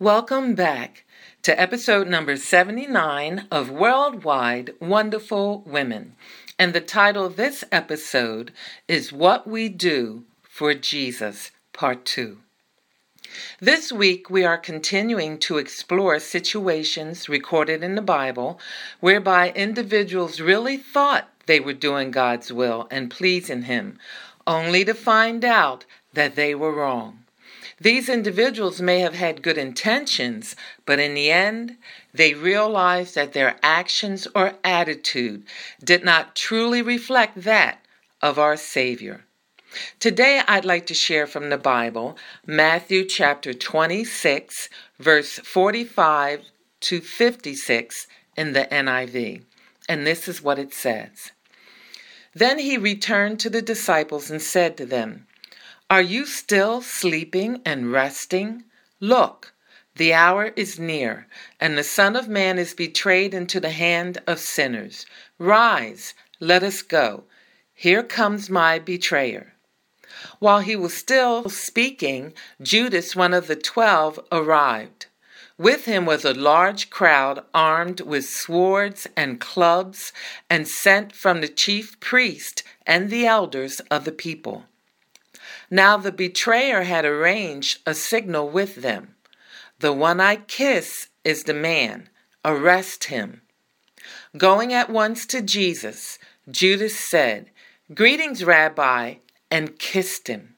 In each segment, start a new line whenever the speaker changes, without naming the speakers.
Welcome back to episode number 79 of Worldwide Wonderful Women. And the title of this episode is What We Do for Jesus, Part 2. This week, we are continuing to explore situations recorded in the Bible whereby individuals really thought they were doing God's will and pleasing Him, only to find out that they were wrong. These individuals may have had good intentions, but in the end, they realized that their actions or attitude did not truly reflect that of our Savior. Today, I'd like to share from the Bible Matthew chapter 26, verse 45 to 56 in the NIV. And this is what it says Then he returned to the disciples and said to them, are you still sleeping and resting? Look, the hour is near, and the Son of Man is betrayed into the hand of sinners. Rise, let us go. Here comes my betrayer. While he was still speaking, Judas, one of the twelve, arrived. With him was a large crowd armed with swords and clubs and sent from the chief priest and the elders of the people. Now the betrayer had arranged a signal with them. The one I kiss is the man. Arrest him. Going at once to Jesus, Judas said, Greetings, Rabbi, and kissed him.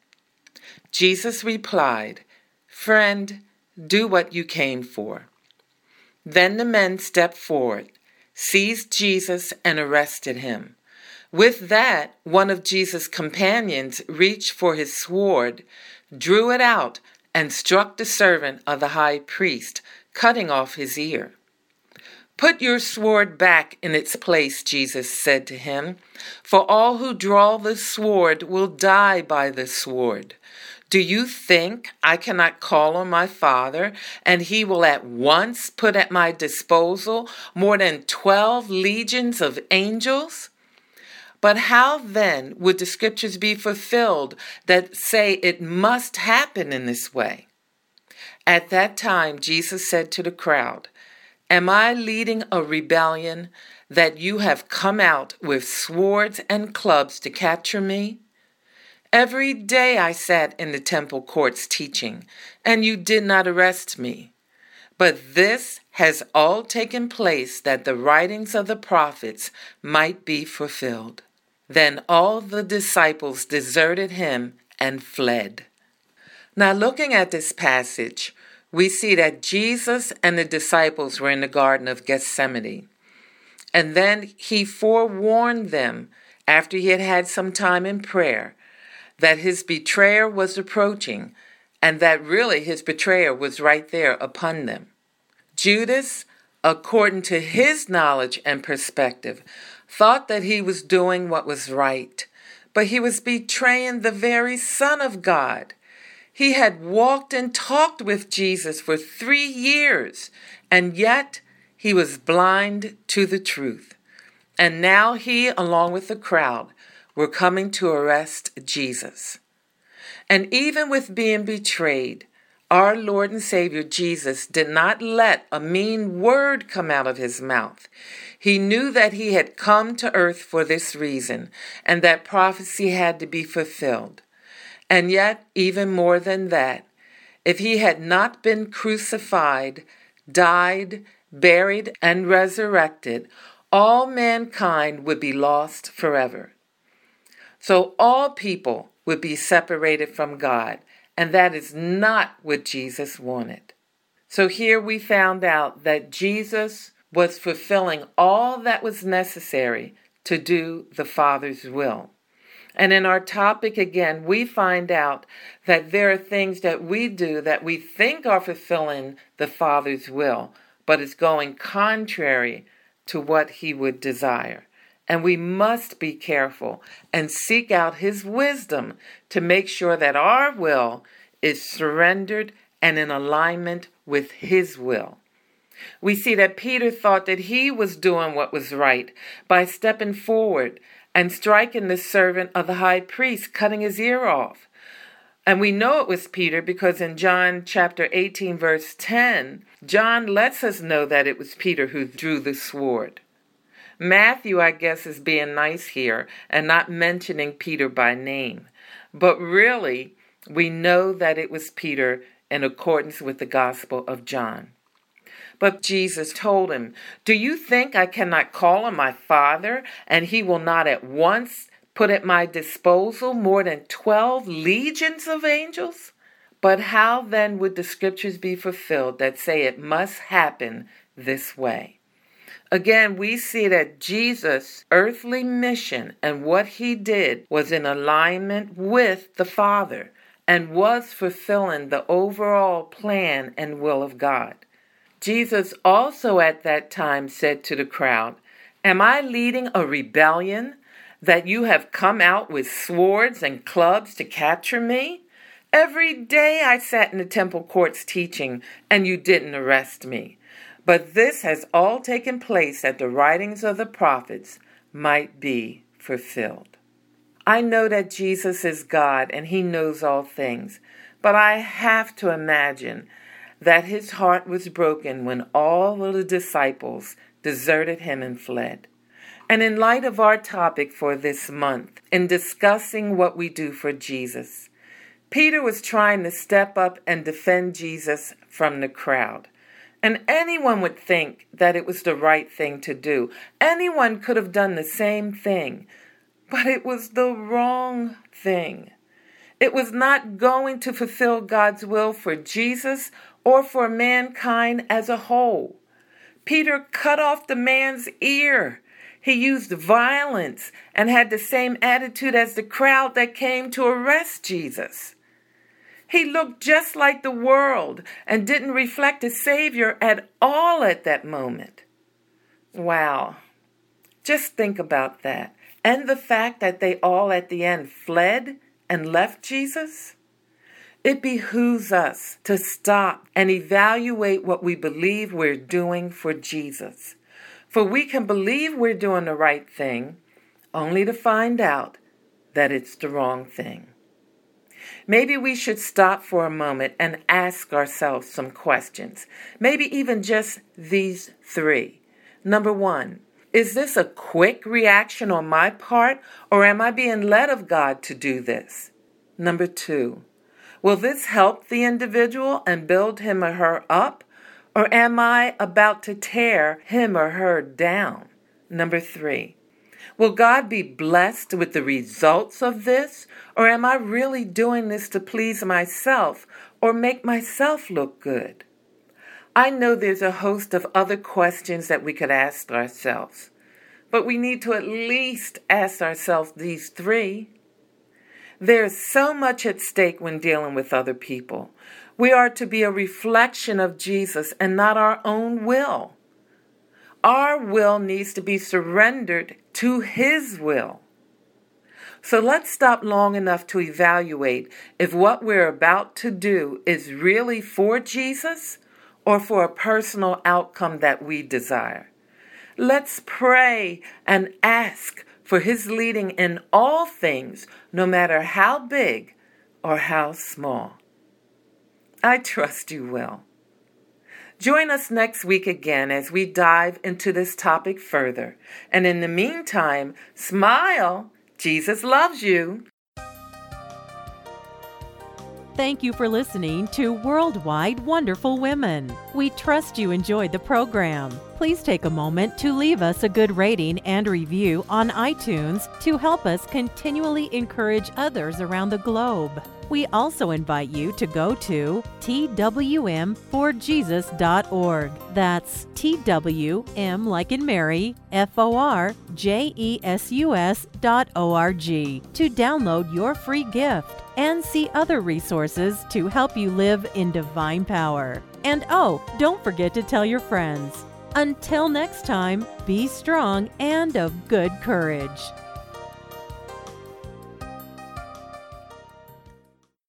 Jesus replied, Friend, do what you came for. Then the men stepped forward, seized Jesus, and arrested him. With that, one of Jesus' companions reached for his sword, drew it out, and struck the servant of the high priest, cutting off his ear. Put your sword back in its place, Jesus said to him, for all who draw the sword will die by the sword. Do you think I cannot call on my Father, and he will at once put at my disposal more than twelve legions of angels? But how then would the scriptures be fulfilled that say it must happen in this way? At that time, Jesus said to the crowd, Am I leading a rebellion that you have come out with swords and clubs to capture me? Every day I sat in the temple courts teaching, and you did not arrest me. But this has all taken place that the writings of the prophets might be fulfilled. Then all the disciples deserted him and fled. Now, looking at this passage, we see that Jesus and the disciples were in the Garden of Gethsemane. And then he forewarned them, after he had had some time in prayer, that his betrayer was approaching and that really his betrayer was right there upon them. Judas, according to his knowledge and perspective, thought that he was doing what was right, but he was betraying the very Son of God. He had walked and talked with Jesus for three years, and yet he was blind to the truth. And now he, along with the crowd, were coming to arrest Jesus. And even with being betrayed, our Lord and Savior Jesus did not let a mean word come out of his mouth. He knew that he had come to earth for this reason and that prophecy had to be fulfilled. And yet, even more than that, if he had not been crucified, died, buried, and resurrected, all mankind would be lost forever. So all people would be separated from God, and that is not what Jesus wanted. So here we found out that Jesus was fulfilling all that was necessary to do the Father's will. And in our topic again, we find out that there are things that we do that we think are fulfilling the Father's will, but it's going contrary to what He would desire. And we must be careful and seek out His wisdom to make sure that our will is surrendered and in alignment with His will. We see that Peter thought that he was doing what was right by stepping forward and striking the servant of the high priest, cutting his ear off. And we know it was Peter because in John chapter 18, verse 10, John lets us know that it was Peter who drew the sword. Matthew, I guess, is being nice here and not mentioning Peter by name. But really, we know that it was Peter in accordance with the Gospel of John. But Jesus told him, Do you think I cannot call on my Father, and he will not at once put at my disposal more than twelve legions of angels? But how then would the scriptures be fulfilled that say it must happen this way? Again, we see that Jesus' earthly mission and what he did was in alignment with the Father and was fulfilling the overall plan and will of God. Jesus also at that time said to the crowd, Am I leading a rebellion that you have come out with swords and clubs to capture me? Every day I sat in the temple courts teaching, and you didn't arrest me. But this has all taken place that the writings of the prophets might be fulfilled. I know that Jesus is God and he knows all things, but I have to imagine that his heart was broken when all of the disciples deserted him and fled. And in light of our topic for this month, in discussing what we do for Jesus, Peter was trying to step up and defend Jesus from the crowd. And anyone would think that it was the right thing to do. Anyone could have done the same thing, but it was the wrong thing. It was not going to fulfill God's will for Jesus or for mankind as a whole. Peter cut off the man's ear. He used violence and had the same attitude as the crowd that came to arrest Jesus. He looked just like the world and didn't reflect a Savior at all at that moment. Wow. Just think about that. And the fact that they all at the end fled and left Jesus. It behooves us to stop and evaluate what we believe we're doing for Jesus. For we can believe we're doing the right thing only to find out that it's the wrong thing. Maybe we should stop for a moment and ask ourselves some questions. Maybe even just these three. Number one, is this a quick reaction on my part, or am I being led of God to do this? Number two, Will this help the individual and build him or her up? Or am I about to tear him or her down? Number three, will God be blessed with the results of this? Or am I really doing this to please myself or make myself look good? I know there's a host of other questions that we could ask ourselves, but we need to at least ask ourselves these three. There's so much at stake when dealing with other people. We are to be a reflection of Jesus and not our own will. Our will needs to be surrendered to His will. So let's stop long enough to evaluate if what we're about to do is really for Jesus or for a personal outcome that we desire. Let's pray and ask for his leading in all things, no matter how big or how small. I trust you will. Join us next week again as we dive into this topic further. And in the meantime, smile. Jesus loves you.
thank you for listening to Worldwide Wonderful Women. We trust you enjoyed the program. Please take a moment to leave us a good rating and review on iTunes to help us continually encourage others around the globe. We also invite you to go to twm4jesus.org. That's TWM like in Mary, F O R J E S U S dot O R G to download your free gift and see other resources to help you live in divine power. And oh, don't forget to tell your friends. Until next time, be strong and of good courage.